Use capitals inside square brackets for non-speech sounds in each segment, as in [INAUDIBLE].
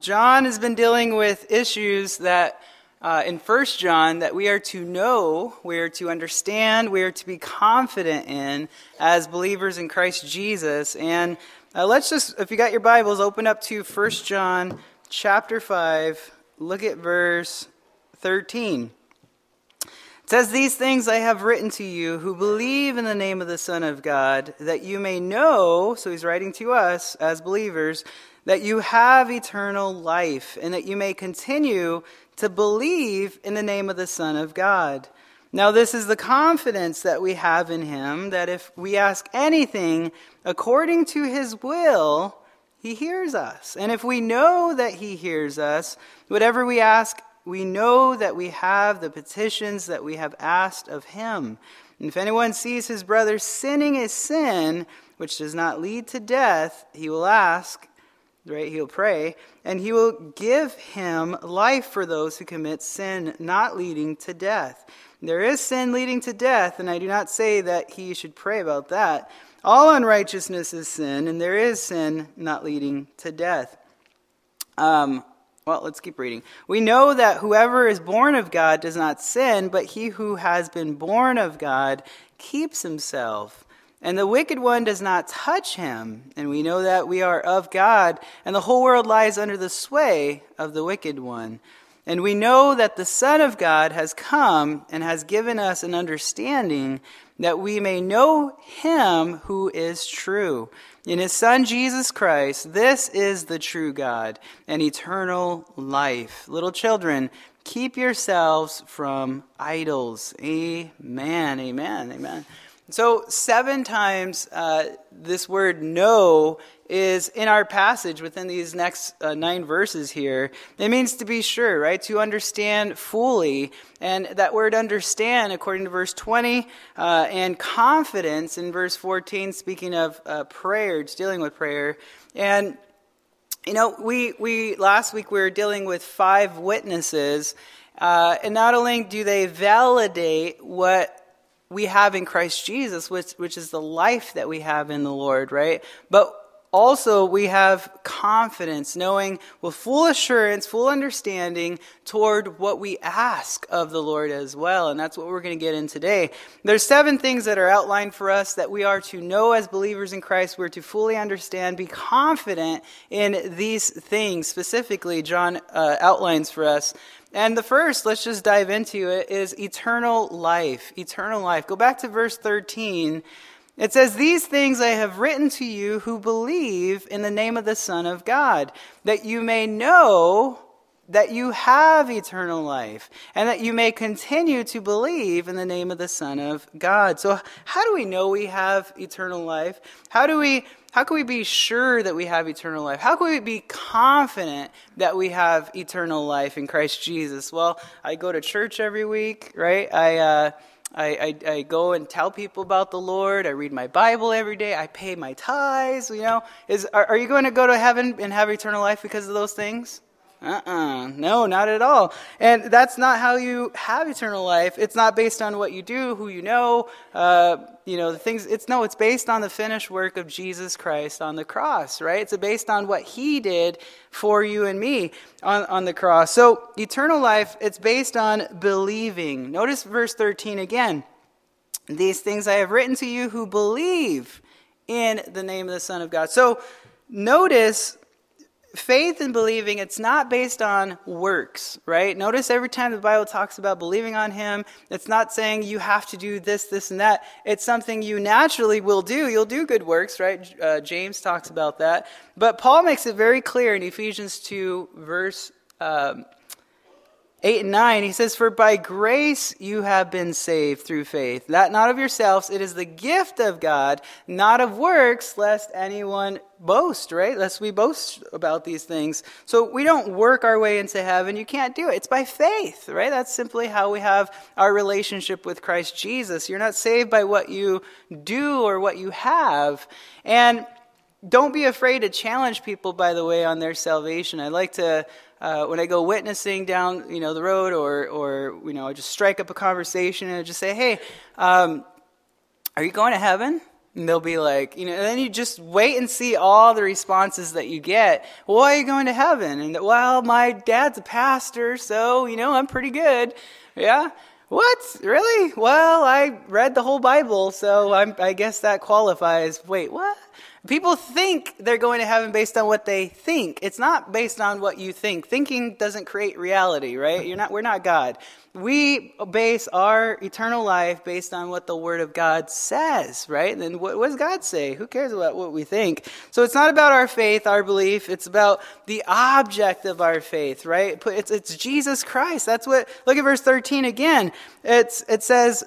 John has been dealing with issues that uh, in First John that we are to know, we are to understand, we are to be confident in as believers in Christ Jesus. And uh, let's just, if you got your Bibles, open up to First John chapter 5, look at verse 13. It says, These things I have written to you who believe in the name of the Son of God, that you may know, so he's writing to us as believers, that you have eternal life, and that you may continue to believe in the name of the Son of God. Now, this is the confidence that we have in Him that if we ask anything according to His will, He hears us. And if we know that He hears us, whatever we ask, we know that we have the petitions that we have asked of Him. And if anyone sees his brother sinning a sin which does not lead to death, he will ask, right? He'll pray, and he will give him life for those who commit sin not leading to death. There is sin leading to death, and I do not say that he should pray about that. All unrighteousness is sin, and there is sin not leading to death. Um, well, let's keep reading. We know that whoever is born of God does not sin, but he who has been born of God keeps himself and the wicked one does not touch him. And we know that we are of God, and the whole world lies under the sway of the wicked one. And we know that the Son of God has come and has given us an understanding that we may know him who is true. In his Son Jesus Christ, this is the true God and eternal life. Little children, keep yourselves from idols. Amen. Amen. Amen. So, seven times uh, this word know is in our passage within these next uh, nine verses here. It means to be sure, right? To understand fully. And that word understand, according to verse 20, uh, and confidence in verse 14, speaking of uh, prayer, it's dealing with prayer. And, you know, we, we last week we were dealing with five witnesses. Uh, and not only do they validate what we have in Christ Jesus, which, which is the life that we have in the Lord, right? But also we have confidence, knowing with full assurance, full understanding toward what we ask of the Lord as well. And that's what we're going to get in today. There's seven things that are outlined for us that we are to know as believers in Christ. We're to fully understand, be confident in these things. Specifically, John uh, outlines for us and the first, let's just dive into it, is eternal life. Eternal life. Go back to verse 13. It says, These things I have written to you who believe in the name of the Son of God, that you may know that you have eternal life, and that you may continue to believe in the name of the Son of God. So, how do we know we have eternal life? How do we how can we be sure that we have eternal life? How can we be confident that we have eternal life in Christ Jesus? Well, I go to church every week, right? I, uh, I, I, I, go and tell people about the Lord. I read my Bible every day. I pay my tithes. You know, is are, are you going to go to heaven and have eternal life because of those things? Uh-uh. No, not at all. And that's not how you have eternal life. It's not based on what you do, who you know, uh, you know, the things. It's no, it's based on the finished work of Jesus Christ on the cross, right? It's based on what he did for you and me on, on the cross. So eternal life, it's based on believing. Notice verse 13 again. These things I have written to you who believe in the name of the Son of God. So notice faith and believing, it's not based on works, right? Notice every time the Bible talks about believing on Him, it's not saying you have to do this, this, and that. It's something you naturally will do. You'll do good works, right? Uh, James talks about that. But Paul makes it very clear in Ephesians 2, verse um, 8 and 9, he says, For by grace you have been saved through faith. That not of yourselves, it is the gift of God, not of works, lest anyone boast, right? Lest we boast about these things. So we don't work our way into heaven. You can't do it. It's by faith, right? That's simply how we have our relationship with Christ Jesus. You're not saved by what you do or what you have. And don't be afraid to challenge people, by the way, on their salvation. I like to uh, when I go witnessing down, you know, the road, or, or you know, I just strike up a conversation and I just say, "Hey, um, are you going to heaven?" And they'll be like, you know, and then you just wait and see all the responses that you get. Why are you going to heaven? And well, my dad's a pastor, so, you know, I'm pretty good. Yeah. What? Really? Well, I read the whole Bible, so I'm, I guess that qualifies. Wait, what? People think they're going to heaven based on what they think. It's not based on what you think. Thinking doesn't create reality, right? You're not, we're not God. We base our eternal life based on what the Word of God says, right? And then what, what does God say? Who cares about what we think? So it's not about our faith, our belief. It's about the object of our faith, right? It's, it's Jesus Christ. That's what, look at verse 13 again. It's, it says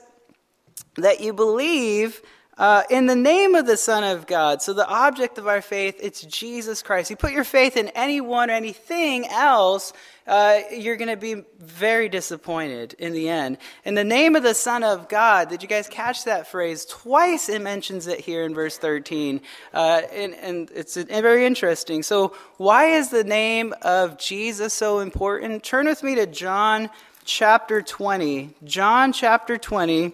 that you believe uh, in the name of the Son of God. So the object of our faith, it's Jesus Christ. You put your faith in anyone or anything else, uh, you're going to be very disappointed in the end. In the name of the Son of God, did you guys catch that phrase? Twice it mentions it here in verse 13. Uh, and, and it's very interesting. So, why is the name of Jesus so important? Turn with me to John chapter 20. John chapter 20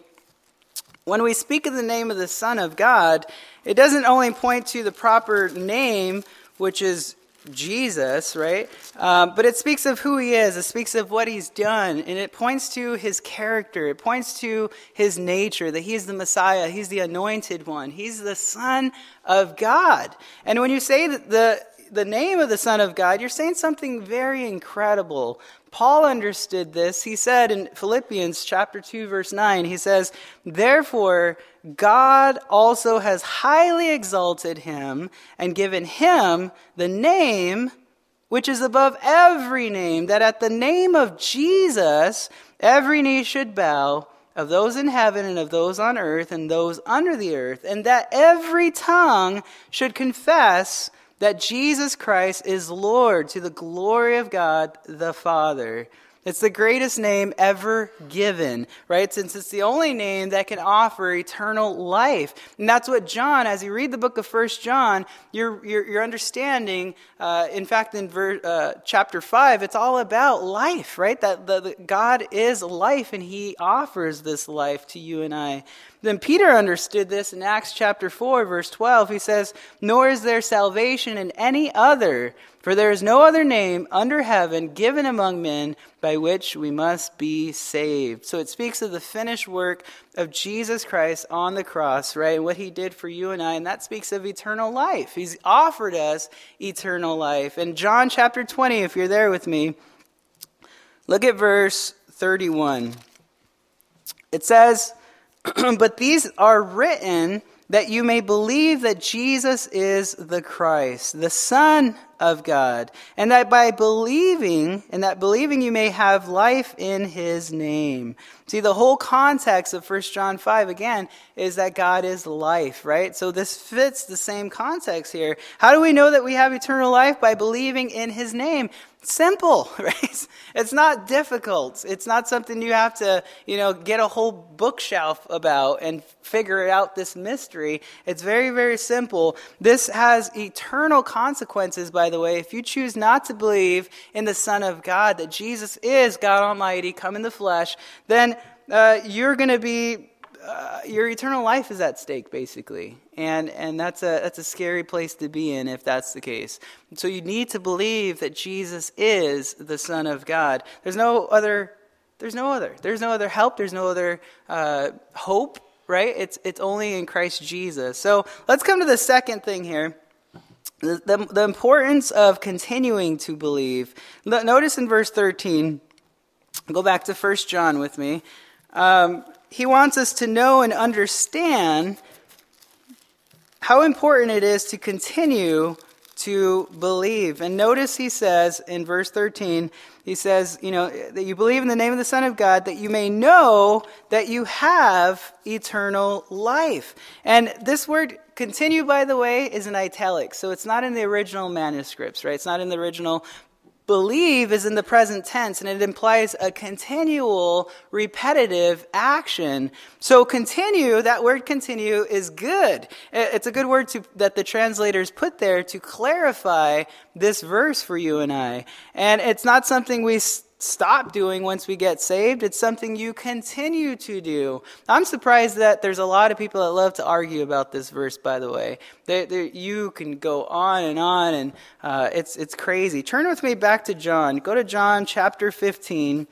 when we speak of the name of the Son of God, it doesn't only point to the proper name, which is Jesus, right? Um, but it speaks of who he is. It speaks of what he's done. And it points to his character. It points to his nature, that he's the Messiah. He's the anointed one. He's the Son of God. And when you say the, the name of the Son of God, you're saying something very incredible. Paul understood this. He said in Philippians chapter 2 verse 9, he says, "Therefore God also has highly exalted him and given him the name which is above every name, that at the name of Jesus every knee should bow." Of those in heaven and of those on earth and those under the earth, and that every tongue should confess that Jesus Christ is Lord to the glory of God the Father. It's the greatest name ever given, right? Since it's the only name that can offer eternal life. And that's what John, as you read the book of First John, you're, you're, you're understanding, uh, in fact, in ver, uh, chapter 5, it's all about life, right? That the, the, God is life and he offers this life to you and I. Then Peter understood this in Acts chapter 4, verse 12. He says, Nor is there salvation in any other, for there is no other name under heaven given among men by which we must be saved. So it speaks of the finished work of Jesus Christ on the cross, right? And what he did for you and I. And that speaks of eternal life. He's offered us eternal life. In John chapter 20, if you're there with me, look at verse 31. It says, [CLEARS THROAT] but these are written that you may believe that Jesus is the Christ, the Son of God, and that by believing, and that believing you may have life in his name. See, the whole context of 1 John 5, again, is that God is life, right? So this fits the same context here. How do we know that we have eternal life? By believing in his name simple, [LAUGHS] right? It's not difficult. It's not something you have to, you know, get a whole bookshelf about and figure out this mystery. It's very, very simple. This has eternal consequences, by the way. If you choose not to believe in the Son of God, that Jesus is God Almighty, come in the flesh, then uh, you're going to be uh, your eternal life is at stake, basically, and and that's a that's a scary place to be in if that's the case. So you need to believe that Jesus is the Son of God. There's no other. There's no other. There's no other help. There's no other uh, hope. Right? It's it's only in Christ Jesus. So let's come to the second thing here. The, the, importance of continuing to believe. Notice in verse 13, go back to 1 John with me. Um, he wants us to know and understand how important it is to continue to believe. And notice he says in verse 13, he says, you know, that you believe in the name of the Son of God, that you may know that you have eternal life. And this word continue, by the way, is in italics. So it's not in the original manuscripts, right? It's not in the original Believe is in the present tense and it implies a continual, repetitive action. So continue, that word continue is good. It's a good word to, that the translators put there to clarify this verse for you and I. And it's not something we stop doing once we get saved. It's something you continue to do. I'm surprised that there's a lot of people that love to argue about this verse, by the way. They, they, you can go on and on, and uh, it's, it's crazy. Turn with me back to John. Go to John chapter 15.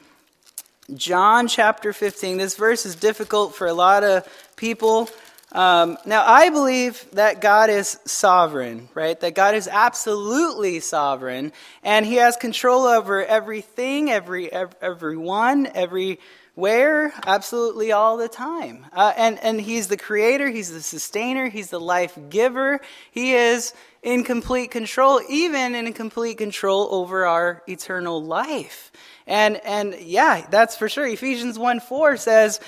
John chapter 15. This verse is difficult for a lot of people. Um, now, I believe that God is sovereign, right? That God is absolutely sovereign, and He has control over everything, every, every everyone, everywhere, absolutely all the time. Uh, and, and He's the creator, He's the sustainer, He's the life giver. He is in complete control, even in complete control over our eternal life. And, and yeah, that's for sure. Ephesians 1 4 says,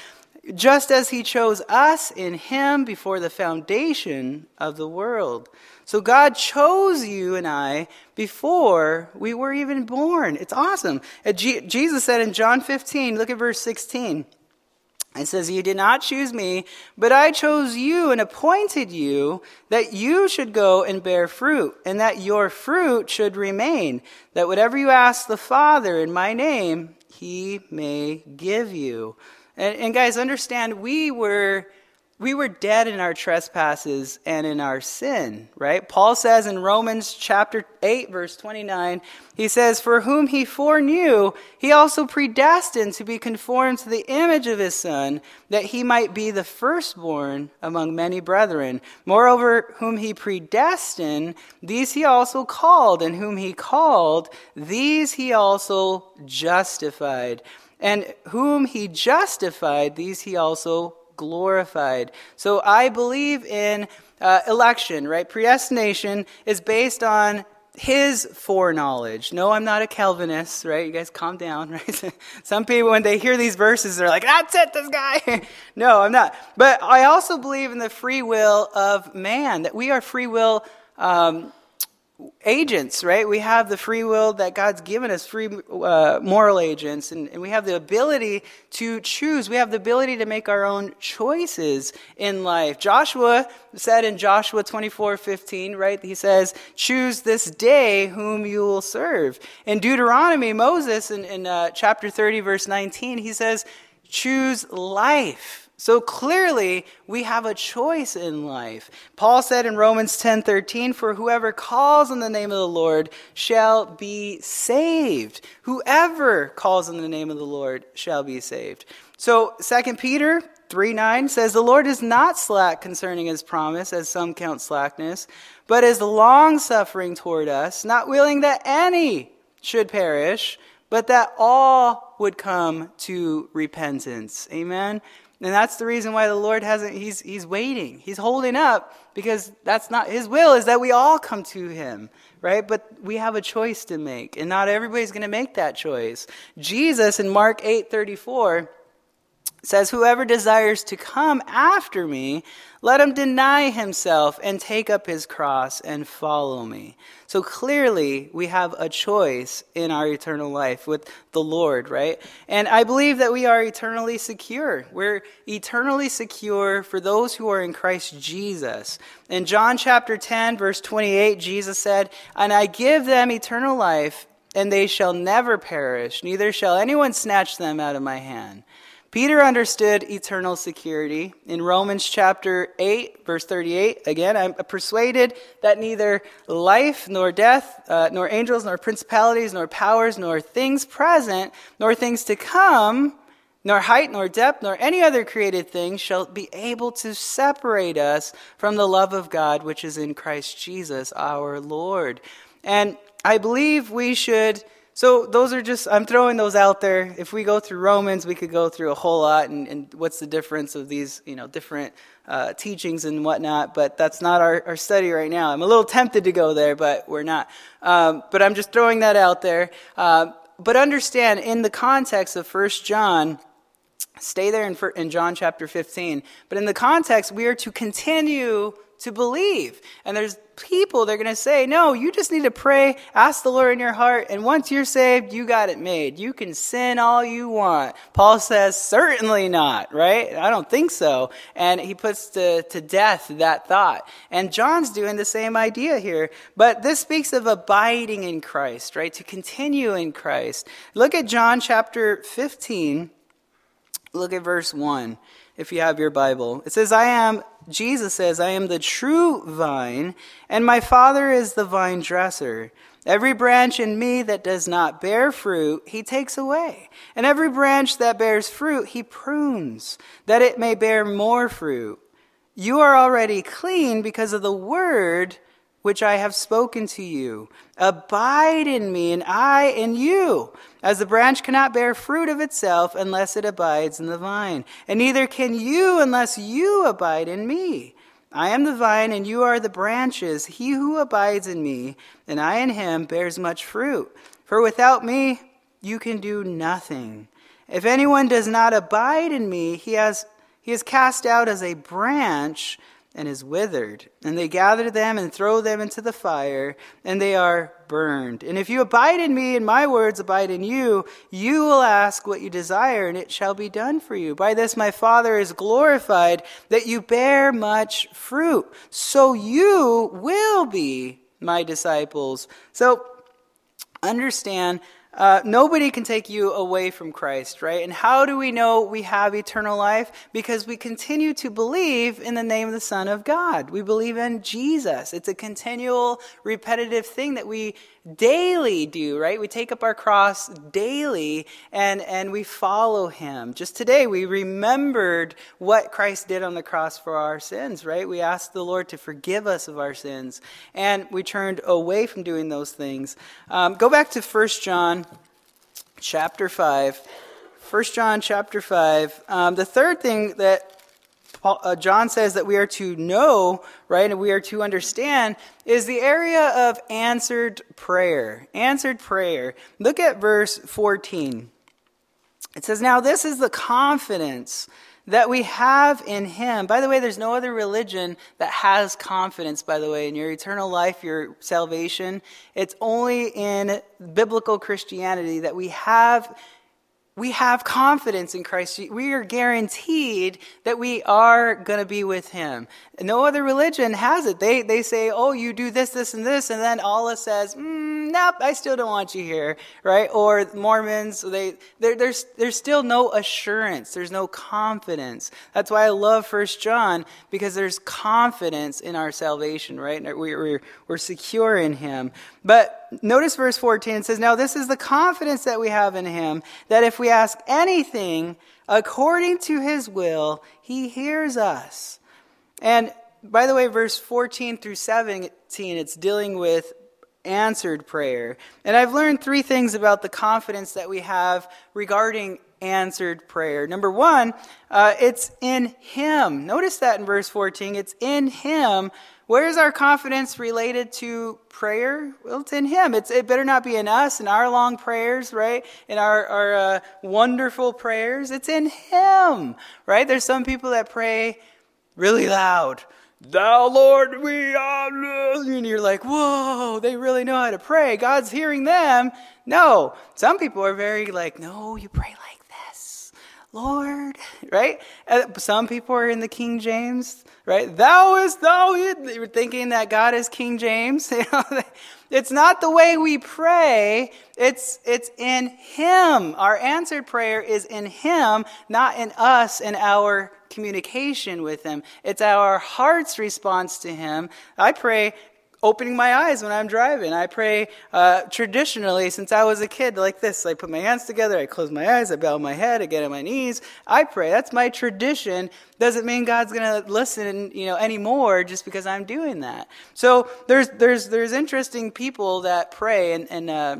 just as he chose us in him before the foundation of the world. So God chose you and I before we were even born. It's awesome. Uh, Jesus said in John 15, look at verse 16. It says, You did not choose me, but I chose you and appointed you that you should go and bear fruit, and that your fruit should remain, that whatever you ask the Father in my name, he may give you. And, and guys, understand we were we were dead in our trespasses and in our sin, right? Paul says in Romans chapter 8 verse 29, he says, "For whom he foreknew, he also predestined to be conformed to the image of his son, that he might be the firstborn among many brethren. Moreover, whom he predestined, these he also called, and whom he called, these he also justified." And whom he justified, these he also glorified. So I believe in uh, election, right? Predestination is based on his foreknowledge. No, I'm not a Calvinist, right? You guys calm down, [LAUGHS] right? Some people, when they hear these verses, they're like, that's it, this guy. [LAUGHS] no, I'm not. But I also believe in the free will of man, that we are free will um, agents, right? We have the free will that God's given us, free uh, moral agents, and, and, we have the ability to choose. We have the ability to make our own choices in life. Joshua said in Joshua 24 15, right? He says, Choose this day whom you will serve. In Deuteronomy, Moses, in, in uh, chapter 30, verse 19, he says, Choose life so clearly, we have a choice in life. Paul said in Romans 10:13, "For whoever calls on the name of the Lord shall be saved. Whoever calls on the name of the Lord shall be saved." So 2 Peter 3 9 says, The Lord is not slack concerning his promise, as some count slackness, but is long suffering toward us, not willing that any should perish, but that all would come to repentance. Amen. And that's the reason why the Lord hasn't, he's, he's waiting. He's holding up because that's not, his will is that we all come to him, right? But we have a choice to make, and not everybody's going to make that choice. Jesus in Mark 8 34 says, Whoever desires to come after me, let him deny himself and take up his cross and follow me. So clearly, we have a choice in our eternal life with the Lord, right? And I believe that we are eternally secure. We're eternally secure for those who are in Christ Jesus. In John chapter 10, verse 28, Jesus said, And I give them eternal life, and they shall never perish, neither shall anyone snatch them out of my hand. Peter understood eternal security. In Romans chapter 8, verse 38, again, I'm persuaded that neither life nor death, uh, nor angels, nor principalities, nor powers, nor things present, nor things to come, nor height, nor depth, nor any other created thing shall be able to separate us from the love of God which is in Christ Jesus our Lord. And I believe we should so those are just, I'm throwing those out there. If we go through Romans, we could go through a whole lot and, and what's the difference of these, you know, different uh, teachings and whatnot, but that's not our, our study right now. I'm a little tempted to go there, but we're not. Um, but I'm just throwing that out there. Uh, but understand, in the context of First John, stay there in, in John chapter 15, but in the context, we are to continue to believe. And there's people they're going to say, no, you just need to pray, ask the Lord in your heart, and once you're saved, you got it made. You can sin all you want. Paul says, certainly not, right? I don't think so. And he puts to, to death that thought. And John's doing the same idea here. But this speaks of abiding in Christ, right? To continue in Christ. Look at John chapter 15. Look at verse 1 if you have your Bible. It says, I am, Jesus says, I am the true vine, and my Father is the vine dresser. Every branch in me that does not bear fruit, he takes away. And every branch that bears fruit, he prunes, that it may bear more fruit. You are already clean because of the word which I have spoken to you. Abide in me, and I in you. As the branch cannot bear fruit of itself unless it abides in the vine, and neither can you unless you abide in me. I am the vine, and you are the branches. He who abides in me, and I in him, bears much fruit. For without me, you can do nothing. If anyone does not abide in me, he has he is cast out as a branch and is withered. And they gather them and throw them into the fire, and they are burned. And if you abide in me and my words abide in you, you will ask what you desire, and it shall be done for you. By this my Father is glorified, that you bear much fruit. So you will be my disciples. So understand uh, nobody can take you away from Christ, right? And how do we know we have eternal life? Because we continue to believe in the name of the Son of God. We believe in Jesus. It's a continual, repetitive thing that we daily do, right? We take up our cross daily and, and we follow him. Just today, we remembered what Christ did on the cross for our sins, right? We asked the Lord to forgive us of our sins and we turned away from doing those things. Um, go back to 1 John chapter 5. 1 John chapter 5. Um, the third thing that Paul, uh, John says that we are to know, right, and we are to understand is the area of answered prayer. Answered prayer. Look at verse 14. It says, Now this is the confidence that we have in Him. By the way, there's no other religion that has confidence, by the way, in your eternal life, your salvation. It's only in biblical Christianity that we have we have confidence in Christ. We are guaranteed that we are going to be with Him. No other religion has it. They, they say, oh, you do this, this, and this, and then Allah says, mm, nope, I still don't want you here, right? Or Mormons, they, there's, there's still no assurance. There's no confidence. That's why I love First John, because there's confidence in our salvation, right? We're, we're, we're secure in Him. But notice verse 14. It says, Now this is the confidence that we have in him, that if we ask anything according to his will, he hears us. And by the way, verse 14 through 17, it's dealing with answered prayer. And I've learned three things about the confidence that we have regarding answered prayer. Number one, uh, it's in Him. Notice that in verse 14. It's in Him where is our confidence related to prayer? Well, it's in Him. It's, it better not be in us, in our long prayers, right? In our, our uh, wonderful prayers. It's in Him, right? There's some people that pray really loud. Thou Lord, we are. And you're like, whoa, they really know how to pray. God's hearing them. No, some people are very like, no, you pray like Lord, right? Uh, some people are in the King James right? Thou is thou. You're thinking that God is King James. [LAUGHS] it's not the way we pray. It's, it's in Him. Our answered prayer is in Him, not in us and our communication with Him. It's our heart's response to Him. I pray, opening my eyes when I'm driving. I pray uh, traditionally since I was a kid like this. I put my hands together, I close my eyes, I bow my head, I get on my knees. I pray. That's my tradition. Doesn't mean God's going to listen, you know, anymore just because I'm doing that. So there's there's there's interesting people that pray and and. Uh,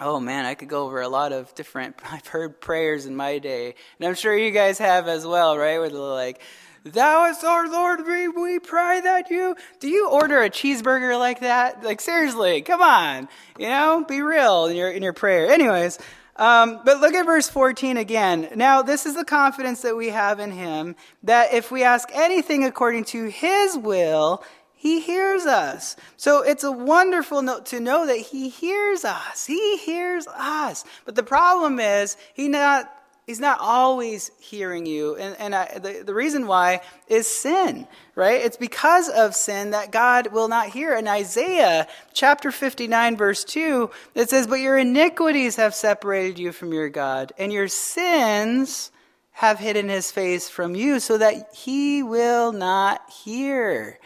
Oh man, I could go over a lot of different. [LAUGHS] I've heard prayers in my day, and I'm sure you guys have as well, right? Where they're like, Thou is our Lord, we, we pray that you. Do you order a cheeseburger like that? Like, seriously, come on. You know, be real in your, in your prayer. Anyways, Um, but look at verse 14 again. Now, this is the confidence that we have in him that if we ask anything according to his will, he hears us. So it's a wonderful note to know that he hears us. He hears us. But the problem is, he not He's not always hearing you. And, and I, the, the reason why is sin, right? It's because of sin that God will not hear. In Isaiah chapter 59, verse 2, it says, But your iniquities have separated you from your God, and your sins have hidden his face from you, so that he will not hear.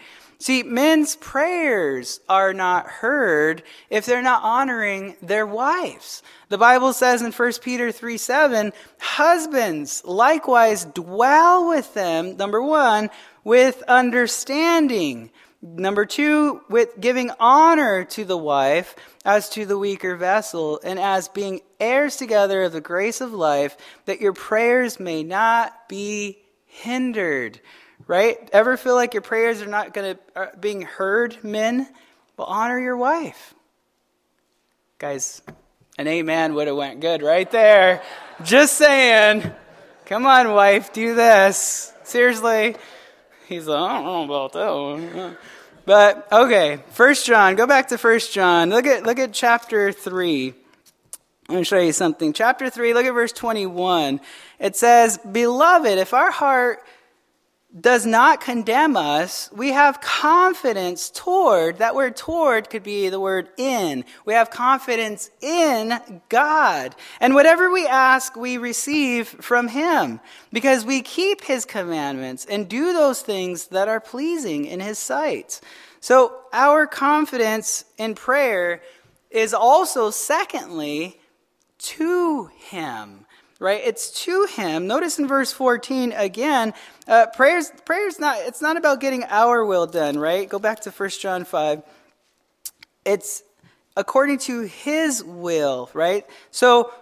See, men's prayers are not heard if they're not honoring their wives. The Bible says in 1 Peter 3 7, husbands likewise dwell with them, number one, with understanding. Number two, with giving honor to the wife as to the weaker vessel, and as being heirs together of the grace of life, that your prayers may not be hindered right? Ever feel like your prayers are not going to being heard, men? Well, honor your wife. Guys, an amen would have went good right there. Just saying. Come on, wife, do this. Seriously. He's like, I don't know about that one. But okay, First John. Go back to First John. Look at look at chapter three. Let me show you something. Chapter 3, look at verse 21. It says, Beloved, if our heart does not condemn us, we have confidence toward, that word toward could be the word in. We have confidence in God. And whatever we ask, we receive from Him because we keep His commandments and do those things that are pleasing in His sight. So our confidence in prayer is also, secondly, to Him right? It's to him. Notice in verse 14 again, uh, prayers prayers not it's not about getting our will done, right? Go back to 1 John 5. It's according to his will, right? So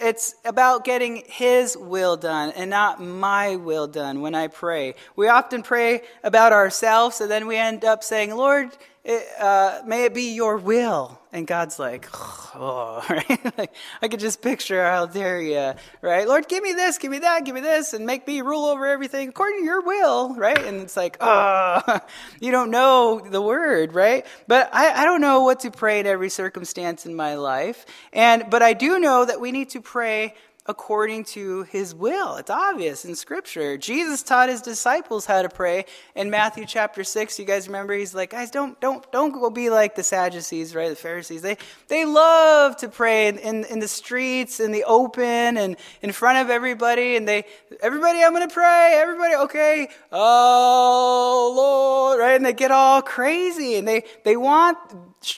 it's about getting his will done and not my will done when I pray. We often pray about ourselves and then we end up saying, Lord, it, uh, may it be your will. And God's like, oh, [LAUGHS] right? like, I could just picture how dare you, right? Lord, give me this, give me that, give me this, and make me rule over everything according to your will, right? And it's like, oh, [LAUGHS] you don't know the word, right? But I, I don't know what to pray in every circumstance in my life. And, but I do know that we need to pray according to his will. It's obvious in scripture. Jesus taught his disciples how to pray in Matthew chapter 6. You guys remember he's like, "Guys, don't don't don't go be like the Sadducees, right? The Pharisees. They they love to pray in, in, in the streets, in the open and in front of everybody and they everybody I'm going to pray. Everybody, okay. Oh, Lord, right? And they get all crazy and they they want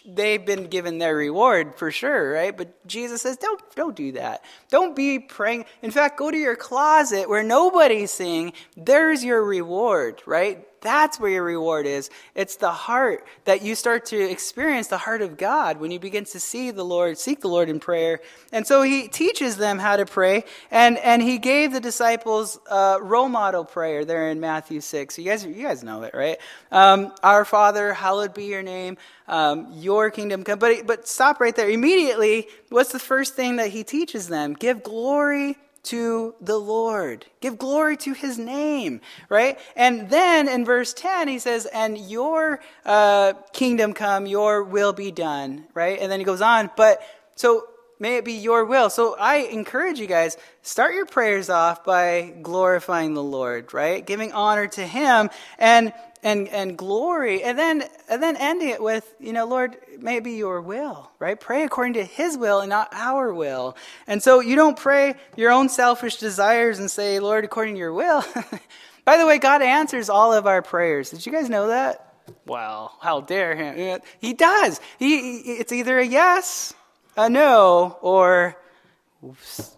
they've been given their reward for sure, right? But Jesus says, don't, don't do that. Don't be praying. In fact, go to your closet where nobody's seeing. There's your reward, right? That's where your reward is. It's the heart that you start to experience the heart of God when you begin to see the Lord, seek the Lord in prayer. And so he teaches them how to pray. And, and he gave the disciples a role model prayer there in Matthew 6. You guys, you guys know it, right? Um, Our Father, hallowed be your name. Um, your kingdom come. But, but stop right there. Immediately, what's the first thing that he teaches them? Give glory to the Lord. Give glory to his name, right? And then in verse 10, he says, and your uh, kingdom come, your will be done, right? And then he goes on, but so may it be your will. So I encourage you guys, start your prayers off by glorifying the Lord, right? Giving honor to him. And and, and glory, and then, and then ending it with, you know, Lord, may it be your will, right? Pray according to his will and not our will. And so you don't pray your own selfish desires and say, Lord, according to your will. [LAUGHS] By the way, God answers all of our prayers. Did you guys know that? Well, how dare him? He does. He, it's either a yes, a no, or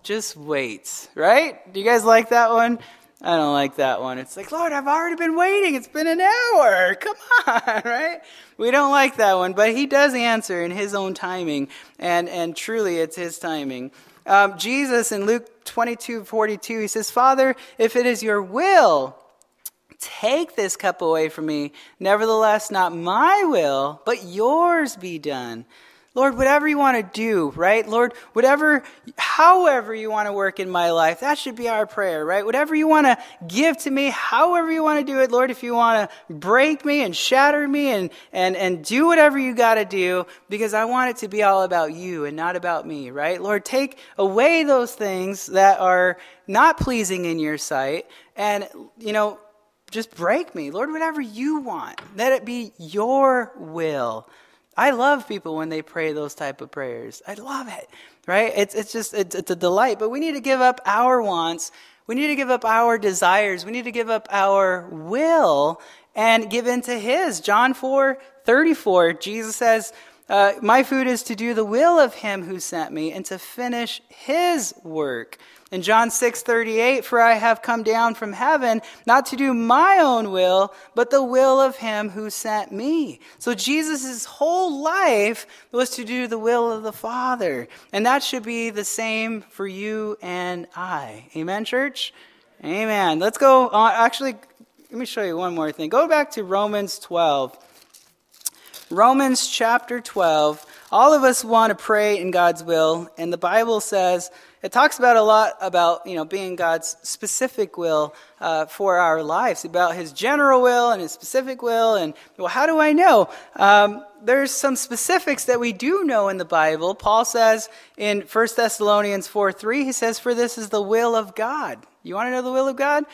just wait, right? Do you guys like that one? I don't like that one. It's like, Lord, I've already been waiting. It's been an hour. [LAUGHS] Come on, right? We don't like that one, but he does answer in his own timing, and, and truly it's his timing. Um, Jesus in Luke 22 42, he says, Father, if it is your will, take this cup away from me. Nevertheless, not my will, but yours be done. Lord, whatever you want to do, right? Lord, whatever, however you want to work in my life, that should be our prayer, right? Whatever you want to give to me, however you want to do it, Lord, if you want to break me and shatter me and, and, and do whatever you got to do, because I want it to be all about you and not about me, right? Lord, take away those things that are not pleasing in your sight and, you know, just break me. Lord, whatever you want, let it be your will I love people when they pray those type of prayers. I love it, right? It's, it's just, it's, it's a delight. But we need to give up our wants. We need to give up our desires. We need to give up our will and give in to His. John 4 34, Jesus says, uh, My food is to do the will of Him who sent me and to finish His work. In John 6:38, for I have come down from heaven not to do my own will, but the will of him who sent me. So Jesus' whole life was to do the will of the Father. And that should be the same for you and I. Amen, church? Amen. Let's go on. Actually, let me show you one more thing. Go back to Romans 12. Romans chapter 12. All of us want to pray in God's will, and the Bible says, it talks about a lot about you know being God's specific will uh, for our lives, about His general will and His specific will. And well, how do I know? Um, there's some specifics that we do know in the Bible. Paul says in 1 Thessalonians 4 3, he says, For this is the will of God. You want to know the will of God?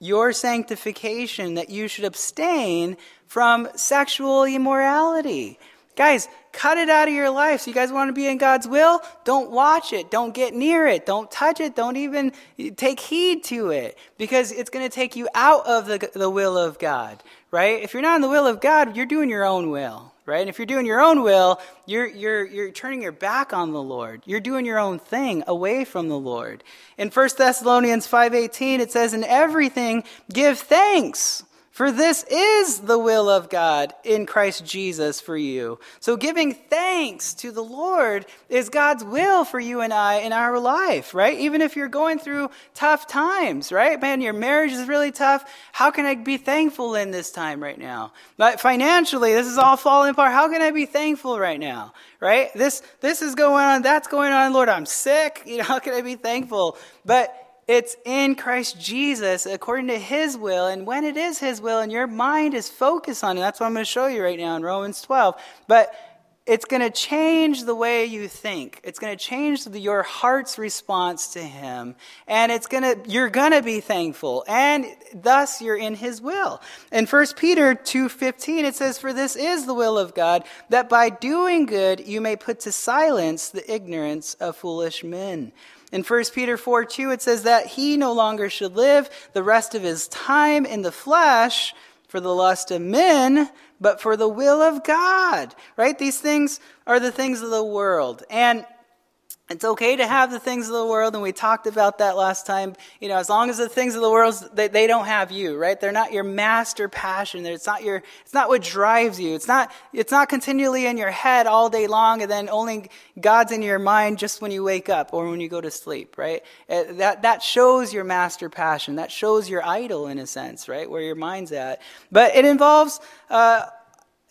Your sanctification, that you should abstain from sexual immorality. Guys, cut it out of your life. So you guys want to be in God's will? Don't watch it. Don't get near it. Don't touch it. Don't even take heed to it because it's going to take you out of the, the will of God, right? If you're not in the will of God, you're doing your own will, right? And if you're doing your own will, you're, you're, you're turning your back on the Lord. You're doing your own thing away from the Lord. In 1 Thessalonians 5.18, it says, In everything give thanks for this is the will of God in Christ Jesus for you. So giving thanks to the Lord is God's will for you and I in our life, right? Even if you're going through tough times, right? Man, your marriage is really tough. How can I be thankful in this time right now? But financially, this is all falling apart. How can I be thankful right now? Right? This this is going on, that's going on. Lord, I'm sick. You know, how can I be thankful? But it's in Christ Jesus according to His will. And when it is His will and your mind is focused on it, that's what I'm going to show you right now in Romans 12. But it's going to change the way you think. It's going to change the, your heart's response to Him. And it's going to, you're going to be thankful. And thus you're in His will. In 1 Peter 2.15, it says, For this is the will of God, that by doing good you may put to silence the ignorance of foolish men. In 1 Peter 4 2, it says that he no longer should live the rest of his time in the flesh for the lust of men, but for the will of God. Right? These things are the things of the world. And it's okay to have the things of the world, and we talked about that last time. You know, as long as the things of the world they, they don't have you, right? They're not your master passion. It's not your. It's not what drives you. It's not. It's not continually in your head all day long, and then only God's in your mind just when you wake up or when you go to sleep, right? Uh, that that shows your master passion. That shows your idol in a sense, right? Where your mind's at. But it involves. Uh,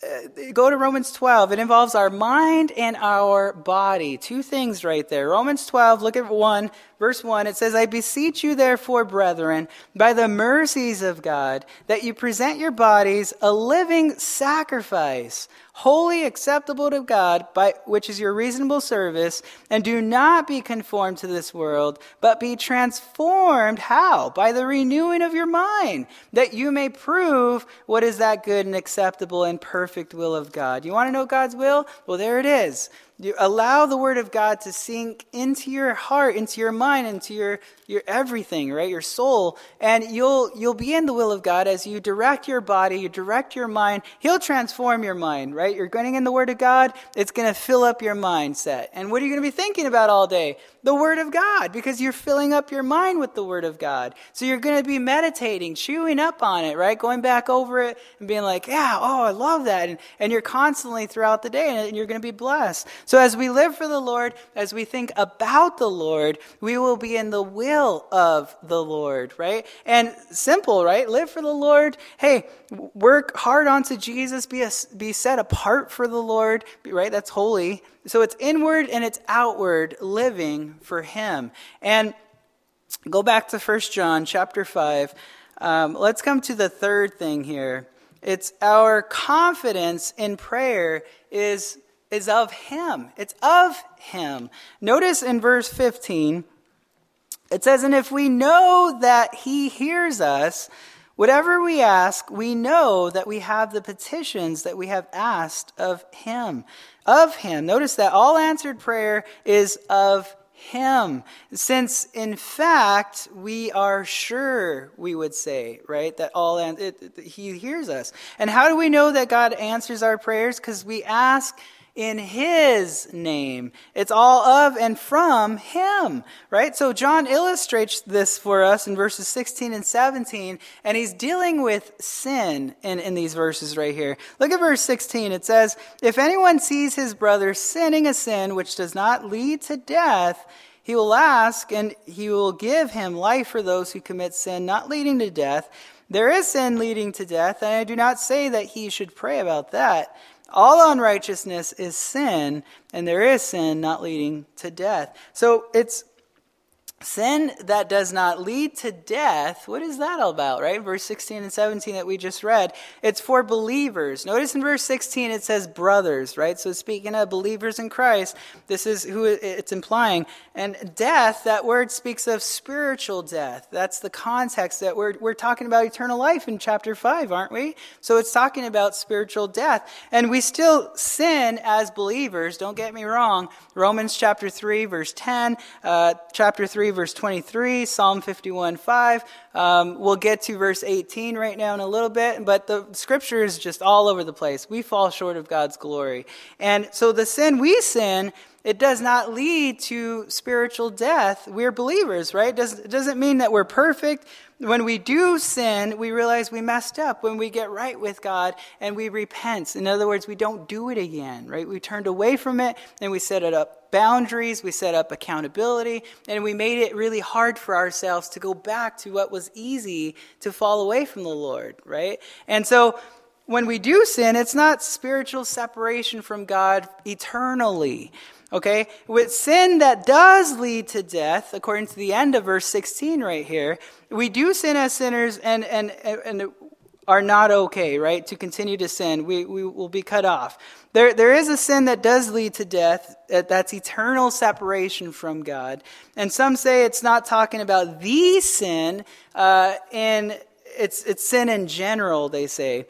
uh, go to Romans 12. It involves our mind and our body. Two things right there. Romans 12, look at 1, verse 1. It says, I beseech you, therefore, brethren, by the mercies of God, that you present your bodies a living sacrifice, holy acceptable to God, by, which is your reasonable service, and do not be conformed to this world, but be transformed. How? By the renewing of your mind, that you may prove what is that good and acceptable and perfect will of God. You want to know God's will? Well, there it is. You allow the word of God to sink into your heart, into your mind, into your, your everything, right? Your soul. And you'll, you'll be in the will of God as you direct your body, you direct your mind. He'll transform your mind, right? You're going in the word of God. It's going to fill up your mindset. And what are you going to be thinking about all day? The word of God, because you're filling up your mind with the word of God. So you're going to be meditating, chewing up on it, right? Going back over it and being like, yeah, oh, I love that. And, and you're constantly throughout the day and you're going to be blessed. So as we live for the Lord, as we think about the Lord, we will be in the will of the Lord, right? And simple, right? Live for the Lord. Hey, work hard onto Jesus, be, a, be set apart for the Lord, right? That's holy. So it's inward and it's outward living for Him. And go back to First John chapter 5. Um, let's come to the third thing here. It's our confidence in prayer is, is of Him. It's of Him. Notice in verse 15, it says, And if we know that He hears us, whatever we ask, we know that we have the petitions that we have asked of Him. Of Him. Notice that all answered prayer is of him. Since, in fact, we are sure, we would say, right, that all, it, it, He hears us. And how do we know that God answers our prayers? Because we ask in his name. It's all of and from him, right? So John illustrates this for us in verses 16 and 17, and he's dealing with sin in, in these verses right here. Look at verse 16. It says, If anyone sees his brother sinning a sin which does not lead to death, he will ask, and he will give him life for those who commit sin not leading to death. There is sin leading to death, and I do not say that he should pray about that. All unrighteousness is sin, and there is sin not leading to death. So it's Sin that does not lead to death, what is that all about, right? Verse 16 and 17 that we just read. It's for believers. Notice in verse 16 it says brothers, right? So speaking of believers in Christ, this is who it's implying. And death, that word speaks of spiritual death. That's the context that we're, we're talking about eternal life in chapter 5, aren't we? So it's talking about spiritual death. And we still sin as believers, don't get me wrong. Romans chapter 3, verse 10, uh, chapter 3, verse 23, Psalm 51, 5. Um, we'll get to verse 18 right now in a little bit, but the scripture is just all over the place. We fall short of God's glory. And so the sin we sin, it does not lead to spiritual death. We're believers, right? It doesn't mean that we're perfect. When we do sin, we realize we messed up. When we get right with God and we repent, in other words, we don't do it again, right? We turned away from it and we set it up boundaries, we set up accountability, and we made it really hard for ourselves to go back to what was easy to fall away from the Lord, right? And so when we do sin, it's not spiritual separation from God eternally. Okay? With sin that does lead to death, according to the end of verse 16 right here, we do sin as sinners and, and, and are not okay, right? To continue to sin. We, we will be cut off. There, there is a sin that does lead to death. That's eternal separation from God. And some say it's not talking about the sin, uh, and it's, it's sin in general, they say.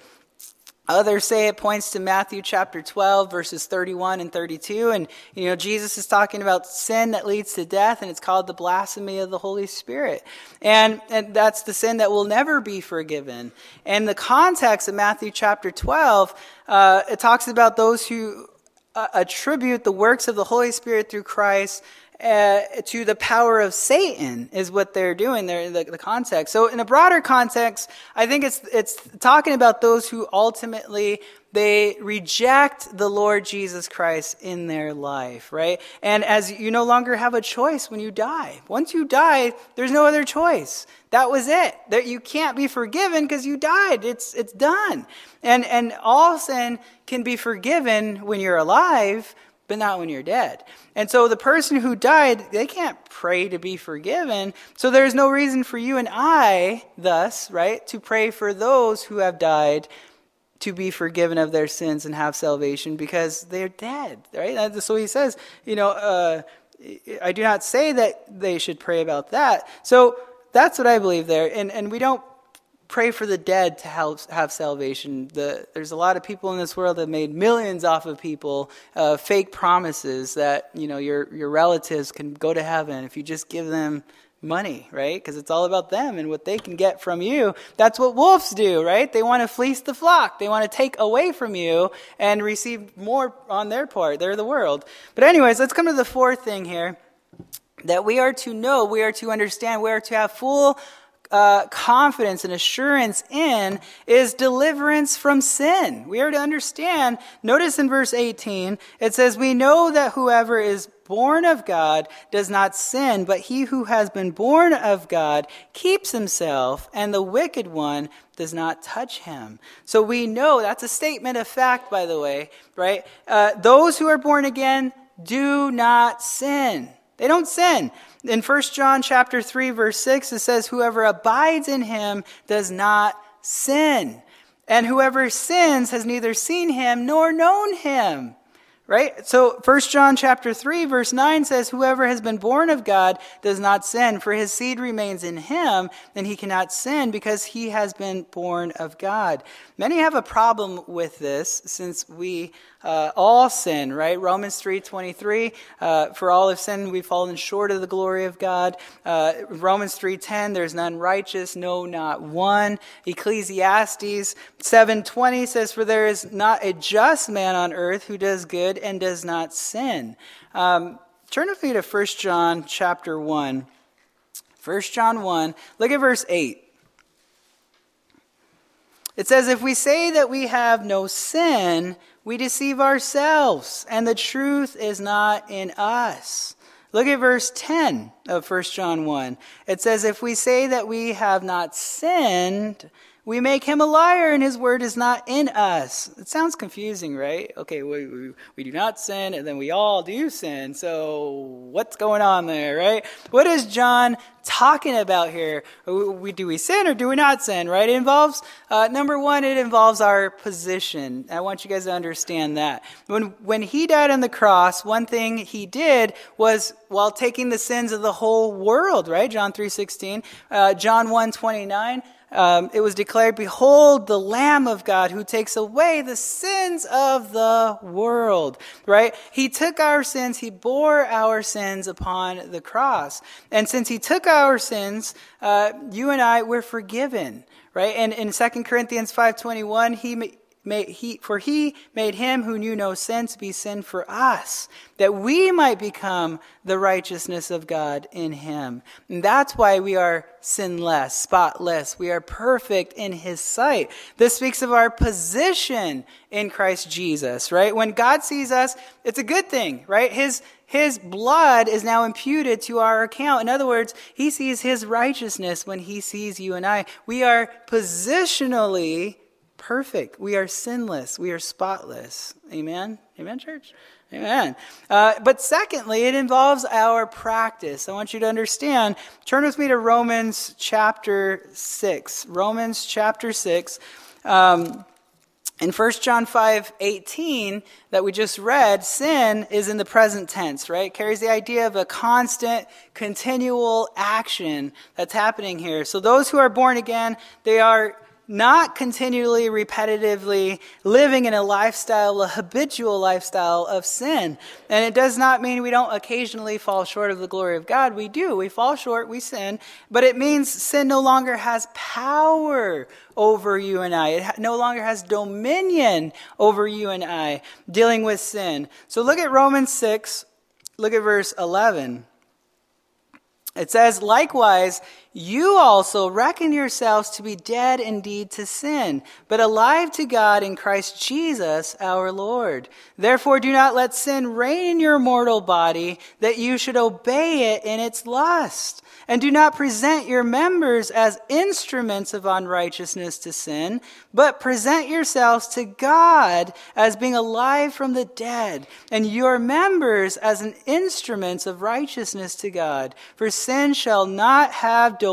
Others say it points to Matthew chapter 12, verses 31 and 32. And, you know, Jesus is talking about sin that leads to death, and it's called the blasphemy of the Holy Spirit. And, and that's the sin that will never be forgiven. And the context of Matthew chapter 12, uh, it talks about those who uh, attribute the works of the Holy Spirit through Christ uh, to the power of Satan is what they're doing there the, the context. So in a broader context, I think it's it's talking about those who ultimately they reject the Lord Jesus Christ in their life, right? And as you no longer have a choice when you die. Once you die, there's no other choice. That was it. That you can't be forgiven because you died. It's it's done. And and all sin can be forgiven when you're alive, but not when you're dead. And so the person who died, they can't pray to be forgiven. So there's no reason for you and I, thus, right, to pray for those who have died to be forgiven of their sins and have salvation because they're dead, right? So he says, you know, uh, I do not say that they should pray about that. So that's what I believe there. And, and we don't pray for the dead to help have salvation. The, there's a lot of people in this world that made millions off of people, uh, fake promises that you know your your relatives can go to heaven if you just give them money, right? Because it's all about them and what they can get from you. That's what wolves do, right? They want to fleece the flock. They want to take away from you and receive more on their part. They're the world. But anyways, let's come to the fourth thing here that we are to know, we are to understand, we are to have full uh, confidence and assurance in is deliverance from sin. We are to understand, notice in verse 18, it says, We know that whoever is born of God does not sin, but he who has been born of God keeps himself, and the wicked one does not touch him. So we know that's a statement of fact, by the way, right? Uh, those who are born again do not sin. They don't sin. In 1 John chapter 3 verse 6 it says whoever abides in him does not sin. And whoever sins has neither seen him nor known him. Right? So 1 John chapter 3 verse 9 says whoever has been born of God does not sin for his seed remains in him and he cannot sin because he has been born of God. Many have a problem with this since we uh, all sin, right? Romans 3.23, uh, for all have sinned, we've fallen short of the glory of God. Uh, Romans 3.10, there's none righteous, no, not one. Ecclesiastes 7.20 says, for there is not a just man on earth who does good and does not sin. Um, turn with me to 1 John chapter 1. 1 John 1, look at verse 8. It says, If we say that we have no sin, we deceive ourselves, and the truth is not in us. Look at verse 10 of 1 John 1. It says, If we say that we have not sinned, we make him a liar and his word is not in us. It sounds confusing, right? Okay, we, we, we, do not sin and then we all do sin. So what's going on there, right? What is John talking about here? We, do we sin or do we not sin, right? It involves, uh, number one, it involves our position. I want you guys to understand that. When, when he died on the cross, one thing he did was while taking the sins of the whole world, right? John 3.16, uh, John 1.29, um, it was declared, Behold, the Lamb of God who takes away the sins of the world, right? He took our sins, He bore our sins upon the cross. And since He took our sins, uh, you and I, we're forgiven, right? And in 2 Corinthians 5.21, He Made, he, for he made him who knew no sin to be sin for us, that we might become the righteousness of God in him. And that's why we are sinless, spotless. We are perfect in his sight. This speaks of our position in Christ Jesus, right? When God sees us, it's a good thing, right? His, his blood is now imputed to our account. In other words, he sees his righteousness when he sees you and I. We are positionally perfect. We are sinless. We are spotless. Amen? Amen, church? Amen. Uh, but secondly, it involves our practice. I want you to understand. Turn with me to Romans chapter 6. Romans chapter 6. Um, in 1 John 5 18, that we just read, sin is in the present tense, right? It carries the idea of a constant, continual action that's happening here. So those who are born again, they are not continually, repetitively living in a lifestyle, a habitual lifestyle of sin. And it does not mean we don't occasionally fall short of the glory of God. We do. We fall short, we sin. But it means sin no longer has power over you and I. It no longer has dominion over you and I dealing with sin. So look at Romans 6, look at verse 11. It says, likewise, you also reckon yourselves to be dead indeed to sin, but alive to God in Christ Jesus our Lord. Therefore, do not let sin reign in your mortal body, that you should obey it in its lust. And do not present your members as instruments of unrighteousness to sin, but present yourselves to God as being alive from the dead, and your members as an instruments of righteousness to God. For sin shall not have dominion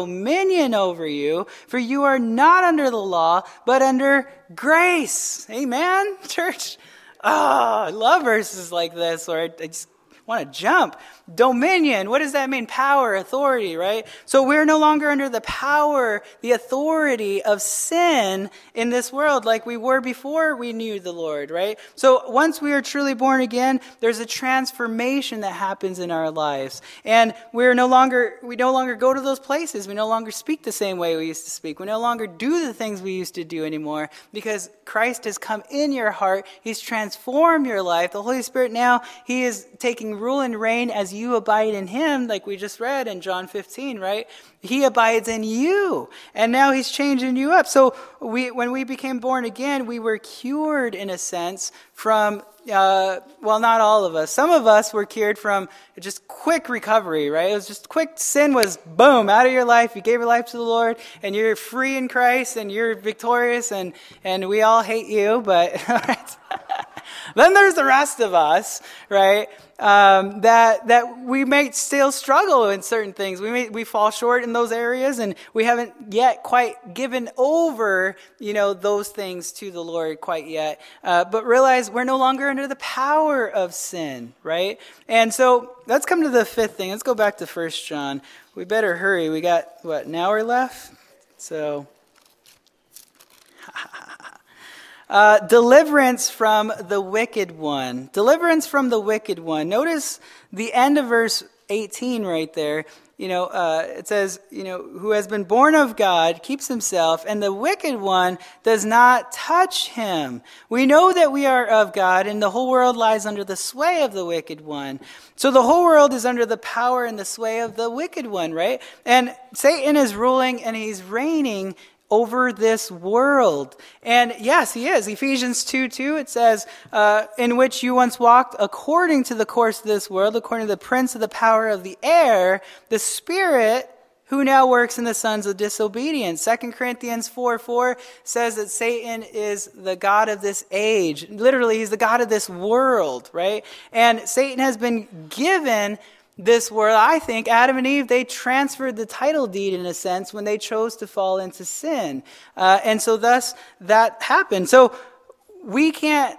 over you, for you are not under the law, but under grace. Amen, [LAUGHS] church? Oh, I love verses like this where I just want to jump. Dominion, what does that mean? Power, authority, right? So we're no longer under the power, the authority of sin in this world like we were before we knew the Lord, right? So once we are truly born again, there's a transformation that happens in our lives. And we're no longer, we no longer go to those places. We no longer speak the same way we used to speak. We no longer do the things we used to do anymore because Christ has come in your heart. He's transformed your life. The Holy Spirit now, He is taking rule and reign as you abide in him, like we just read in John 15, right? He abides in you. And now he's changing you up. So we, when we became born again, we were cured in a sense from uh, well, not all of us. Some of us were cured from just quick recovery, right? It was just quick. Sin was boom out of your life. You gave your life to the Lord, and you're free in Christ, and you're victorious, and and we all hate you, but [LAUGHS] then there's the rest of us, right? um, that that we may still struggle in certain things. We may we fall short in those areas, and we haven't yet quite given over, you know, those things to the Lord quite yet. Uh, but realize we're no longer under the power of sin, right? And so let's come to the fifth thing. Let's go back to First John. We better hurry. We got what an hour left, so. [LAUGHS] Uh, deliverance from the wicked one. Deliverance from the wicked one. Notice the end of verse 18 right there. You know, uh, it says, you know, who has been born of God keeps himself, and the wicked one does not touch him. We know that we are of God, and the whole world lies under the sway of the wicked one. So the whole world is under the power and the sway of the wicked one, right? And Satan is ruling and he's reigning over this world. And yes, he is. Ephesians 2 2, it says, uh, In which you once walked according to the course of this world, according to the prince of the power of the air, the spirit who now works in the sons of disobedience. 2 Corinthians 4 4 says that Satan is the God of this age. Literally, he's the God of this world, right? And Satan has been given this world, I think Adam and Eve, they transferred the title deed in a sense when they chose to fall into sin. Uh, and so thus that happened. So we can't,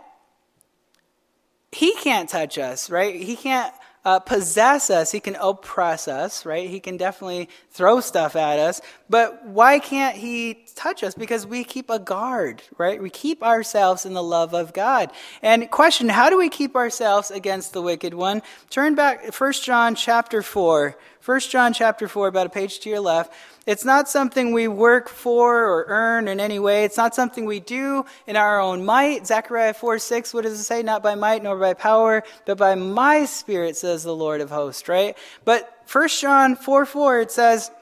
he can't touch us, right? He can't uh, possess us. He can oppress us, right? He can definitely throw stuff at us. But why can't he touch us? Because we keep a guard, right? We keep ourselves in the love of God. And question, how do we keep ourselves against the wicked one? Turn back, 1 John chapter 4. 1 John chapter 4, about a page to your left. It's not something we work for or earn in any way. It's not something we do in our own might. Zechariah 4 6, what does it say? Not by might nor by power, but by my spirit, says the Lord of hosts, right? But 1 John 4 4, it says,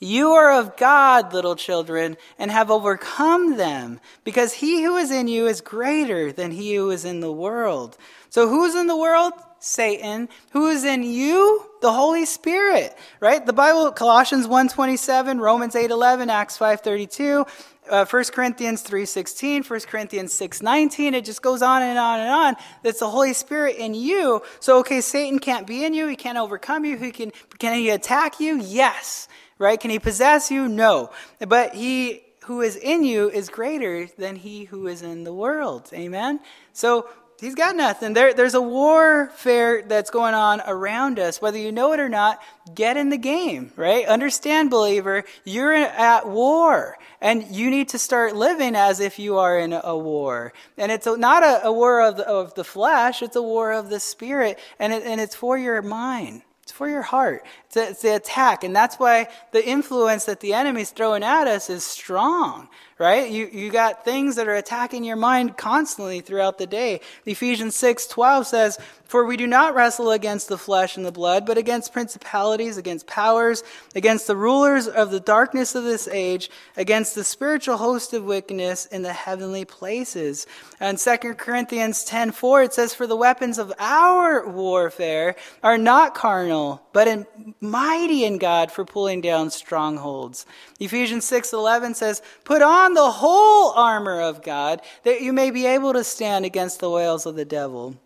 you are of God, little children, and have overcome them, because he who is in you is greater than he who is in the world. So who's in the world? Satan, who is in you, the Holy Spirit, right? The Bible, Colossians 1.27, Romans 8.11, Acts 5.32, uh, 1 Corinthians 3.16, 1 Corinthians 6.19, it just goes on and on and on. That's the Holy Spirit in you. So, okay, Satan can't be in you. He can't overcome you. He can, can he attack you? Yes. Right? Can he possess you? No. But he who is in you is greater than he who is in the world. Amen? So He's got nothing. There, there's a warfare that's going on around us. Whether you know it or not, get in the game, right? Understand, believer, you're at war and you need to start living as if you are in a war. And it's not a, a war of the, of the flesh, it's a war of the spirit and, it, and it's for your mind. It's for your heart. It's the attack. And that's why the influence that the enemy's throwing at us is strong right? You, you got things that are attacking your mind constantly throughout the day. Ephesians 6 12 says, For we do not wrestle against the flesh and the blood, but against principalities, against powers, against the rulers of the darkness of this age, against the spiritual host of wickedness in the heavenly places. And 2 Corinthians 10 4, it says, For the weapons of our warfare are not carnal, but in, mighty in God for pulling down strongholds. Ephesians 6 11 says, Put on on the whole armor of God that you may be able to stand against the wiles of the devil.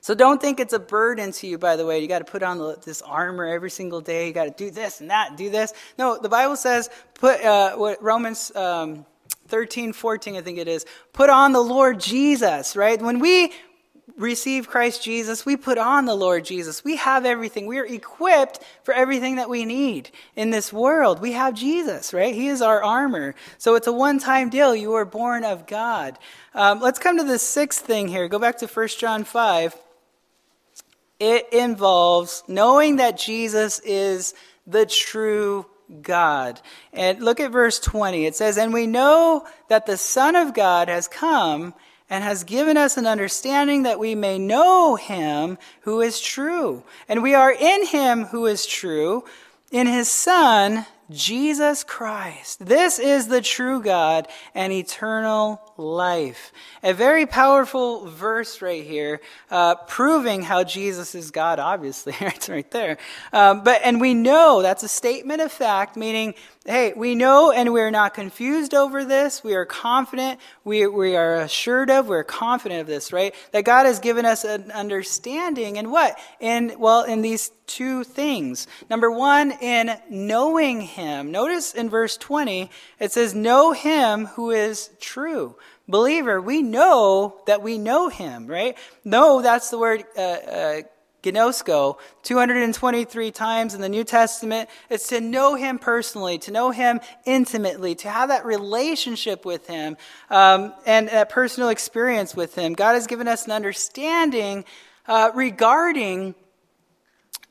So don't think it's a burden to you, by the way. You got to put on the, this armor every single day. You got to do this and that, do this. No, the Bible says, put, uh, what Romans um, 13, 14, I think it is, put on the Lord Jesus, right? When we, receive Christ Jesus, we put on the Lord Jesus. We have everything. We are equipped for everything that we need in this world. We have Jesus, right? He is our armor. So it's a one time deal. You are born of God. Um, let's come to the sixth thing here. Go back to 1 John 5. It involves knowing that Jesus is the true God. And look at verse 20. It says, And we know that the Son of God has come and has given us an understanding that we may know him who is true. And we are in him who is true, in his Son, Jesus Christ. This is the true God and eternal life. A very powerful verse right here, uh, proving how Jesus is God, obviously. [LAUGHS] it's right there. Um, but, and we know that's a statement of fact, meaning, hey, we know and we're not confused over this. We are confident. We, we are assured of, we're confident of this, right? That God has given us an understanding in what? In, well, in these two things. Number one, in knowing Him. Notice in verse 20, it says, Know Him who is true believer, we know that we know him, right? Know, that's the word uh, uh, gnosko, 223 times in the New Testament. It's to know him personally, to know him intimately, to have that relationship with him um, and that personal experience with him. God has given us an understanding uh, regarding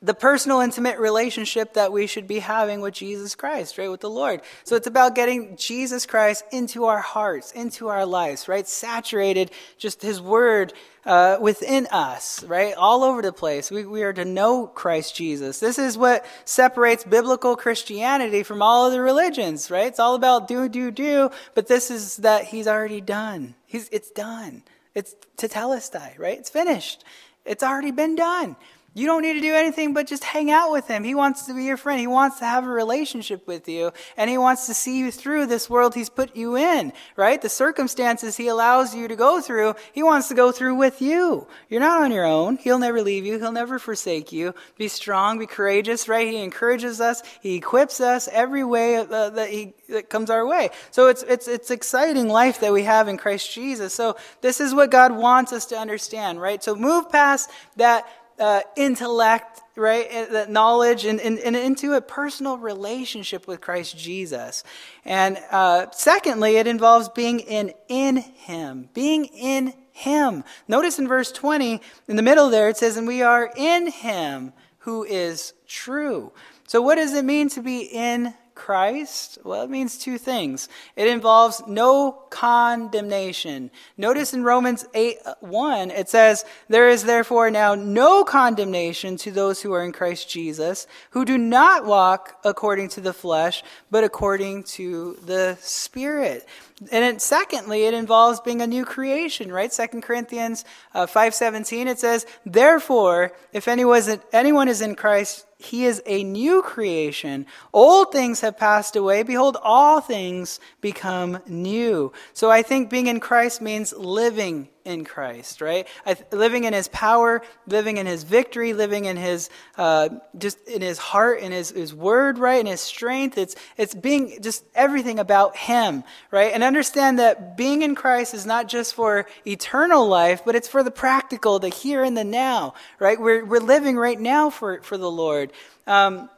the personal, intimate relationship that we should be having with Jesus Christ, right? With the Lord. So it's about getting Jesus Christ into our hearts, into our lives, right? Saturated, just His Word uh, within us, right? All over the place. We, we are to know Christ Jesus. This is what separates biblical Christianity from all other religions, right? It's all about do, do, do, but this is that He's already done. He's, it's done. It's tetelestai, right? It's finished. It's already been done. You don't need to do anything but just hang out with him. He wants to be your friend. He wants to have a relationship with you, and he wants to see you through this world he's put you in, right? The circumstances he allows you to go through, he wants to go through with you. You're not on your own. He'll never leave you. He'll never forsake you. Be strong, be courageous, right? He encourages us. He equips us every way uh, that he that comes our way. So it's it's it's exciting life that we have in Christ Jesus. So this is what God wants us to understand, right? So move past that uh, intellect, right? That knowledge and, and, and, into a personal relationship with Christ Jesus. And uh, secondly, it involves being in in Him, being in Him. Notice in verse 20, in the middle there, it says, And we are in Him who is true. So, what does it mean to be in Christ? Well, it means two things. It involves no condemnation. Notice in Romans 8 1, it says, There is therefore now no condemnation to those who are in Christ Jesus, who do not walk according to the flesh, but according to the Spirit. And then secondly, it involves being a new creation, right? Second Corinthians uh, 5.17, it says, Therefore, if anyone is in Christ, he is a new creation. Old things have passed away. Behold, all things become new. So I think being in Christ means living in Christ, right? living in His power, living in His victory, living in His uh, just in His heart, in His His Word, right? In His strength. It's it's being just everything about Him, right? And understand that being in Christ is not just for eternal life, but it's for the practical, the here and the now, right? We're we're living right now for for the Lord. Um,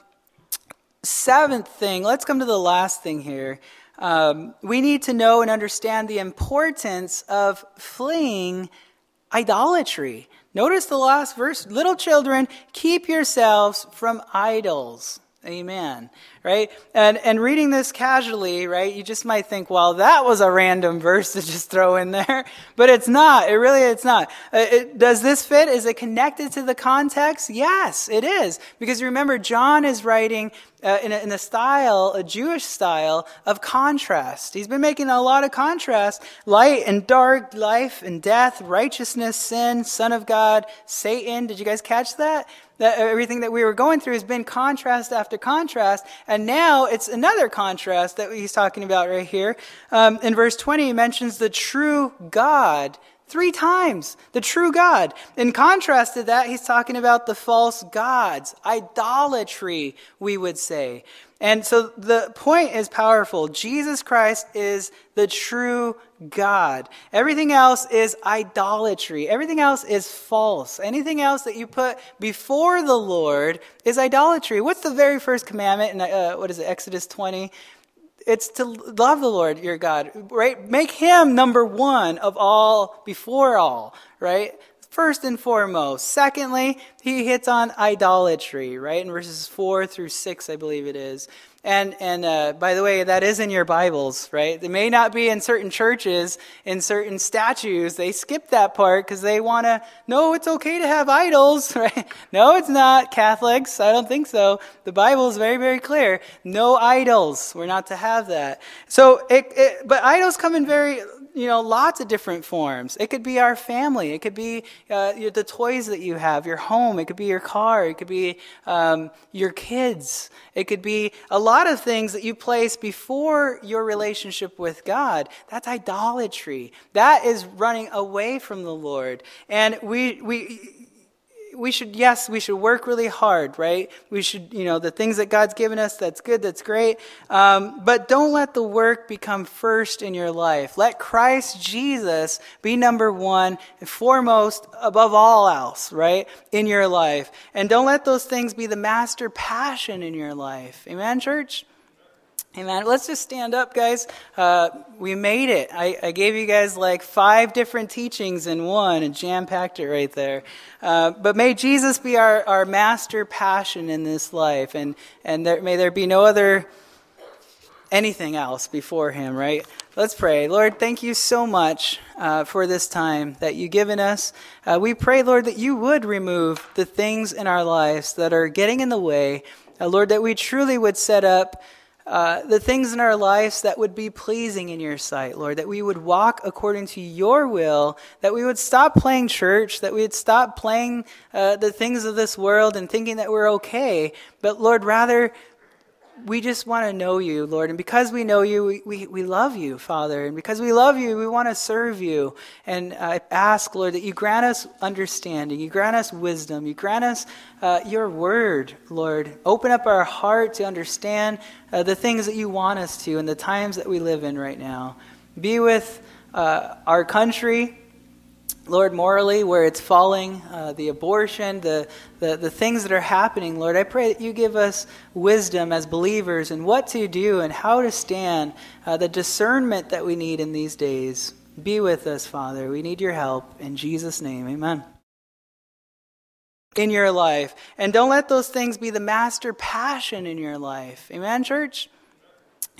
seventh thing. Let's come to the last thing here. Um, we need to know and understand the importance of fleeing idolatry. Notice the last verse little children, keep yourselves from idols. Amen. Right? And, and reading this casually, right, you just might think, well, that was a random verse to just throw in there. [LAUGHS] But it's not. It really, it's not. Uh, it, does this fit? Is it connected to the context? Yes, it is. Because remember, John is writing uh, in, a, in a style, a Jewish style of contrast. He's been making a lot of contrast light and dark, life and death, righteousness, sin, Son of God, Satan. Did you guys catch that? That everything that we were going through has been contrast after contrast. And now it's another contrast that he's talking about right here. Um, in verse 20, he mentions the true God three times. The true God. In contrast to that, he's talking about the false gods, idolatry, we would say. And so the point is powerful. Jesus Christ is the true God. Everything else is idolatry. Everything else is false. Anything else that you put before the Lord is idolatry. What's the very first commandment in uh, what is it, Exodus 20? It's to love the Lord your God, right? Make him number one of all, before all, right? first and foremost. Secondly, he hits on idolatry, right? In verses 4 through 6, I believe it is. And, and uh, by the way, that is in your Bibles, right? It may not be in certain churches, in certain statues. They skip that part because they want to, no, it's okay to have idols, [LAUGHS] right? No, it's not, Catholics. I don't think so. The Bible is very, very clear. No idols. We're not to have that. So, it, it, but idols come in very you know, lots of different forms. It could be our family. It could be uh, the toys that you have, your home. It could be your car. It could be um, your kids. It could be a lot of things that you place before your relationship with God. That's idolatry. That is running away from the Lord. And we, we, we should, yes, we should work really hard, right? We should, you know, the things that God's given us, that's good, that's great. Um, but don't let the work become first in your life. Let Christ Jesus be number one and foremost above all else, right, in your life. And don't let those things be the master passion in your life. Amen, church? Amen. Let's just stand up, guys. Uh, we made it. I, I, gave you guys like five different teachings in one and jam packed it right there. Uh, but may Jesus be our, our master passion in this life, and, and there, may there be no other anything else before Him, right? Let's pray. Lord, thank you so much uh, for this time that you've given us. Uh, we pray, Lord, that you would remove the things in our lives that are getting in the way. Uh, Lord, that we truly would set up. Uh, the things in our lives that would be pleasing in your sight, Lord, that we would walk according to your will, that we would stop playing church, that we would stop playing uh, the things of this world and thinking that we're okay, but Lord, rather we just want to know you, Lord. And because we know you, we, we, we love you, Father. And because we love you, we want to serve you. And I ask, Lord, that you grant us understanding, you grant us wisdom, you grant us uh, your word, Lord. Open up our heart to understand uh, the things that you want us to in the times that we live in right now. Be with uh, our country. Lord, morally, where it's falling, uh, the abortion, the, the, the things that are happening, Lord, I pray that you give us wisdom as believers and what to do and how to stand, uh, the discernment that we need in these days. Be with us, Father. We need your help. In Jesus' name, amen. In your life. And don't let those things be the master passion in your life. Amen, church?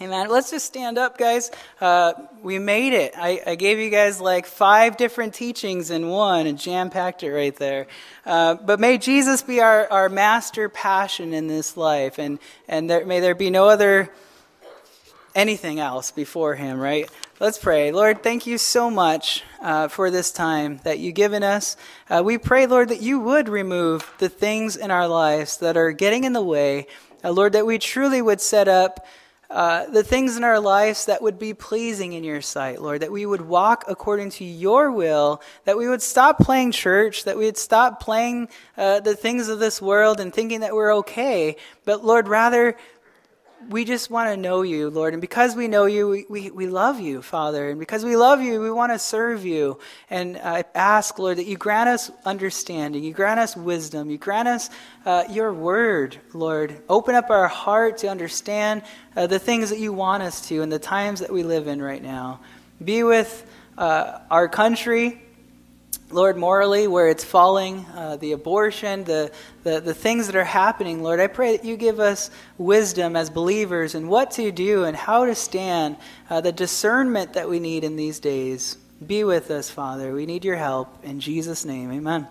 Amen. Let's just stand up, guys. Uh, we made it. I, I, gave you guys like five different teachings in one and jam packed it right there. Uh, but may Jesus be our, our master passion in this life, and, and there, may there be no other anything else before Him, right? Let's pray. Lord, thank you so much uh, for this time that you've given us. Uh, we pray, Lord, that you would remove the things in our lives that are getting in the way. Uh, Lord, that we truly would set up uh, the things in our lives that would be pleasing in your sight, Lord, that we would walk according to your will, that we would stop playing church, that we would stop playing uh, the things of this world and thinking that we're okay, but Lord, rather we just want to know you, Lord. And because we know you, we, we, we love you, Father. And because we love you, we want to serve you. And I ask, Lord, that you grant us understanding, you grant us wisdom, you grant us uh, your word, Lord. Open up our heart to understand uh, the things that you want us to in the times that we live in right now. Be with uh, our country. Lord, morally, where it's falling, uh, the abortion, the, the, the things that are happening, Lord, I pray that you give us wisdom as believers and what to do and how to stand, uh, the discernment that we need in these days. Be with us, Father. We need your help. In Jesus' name, amen.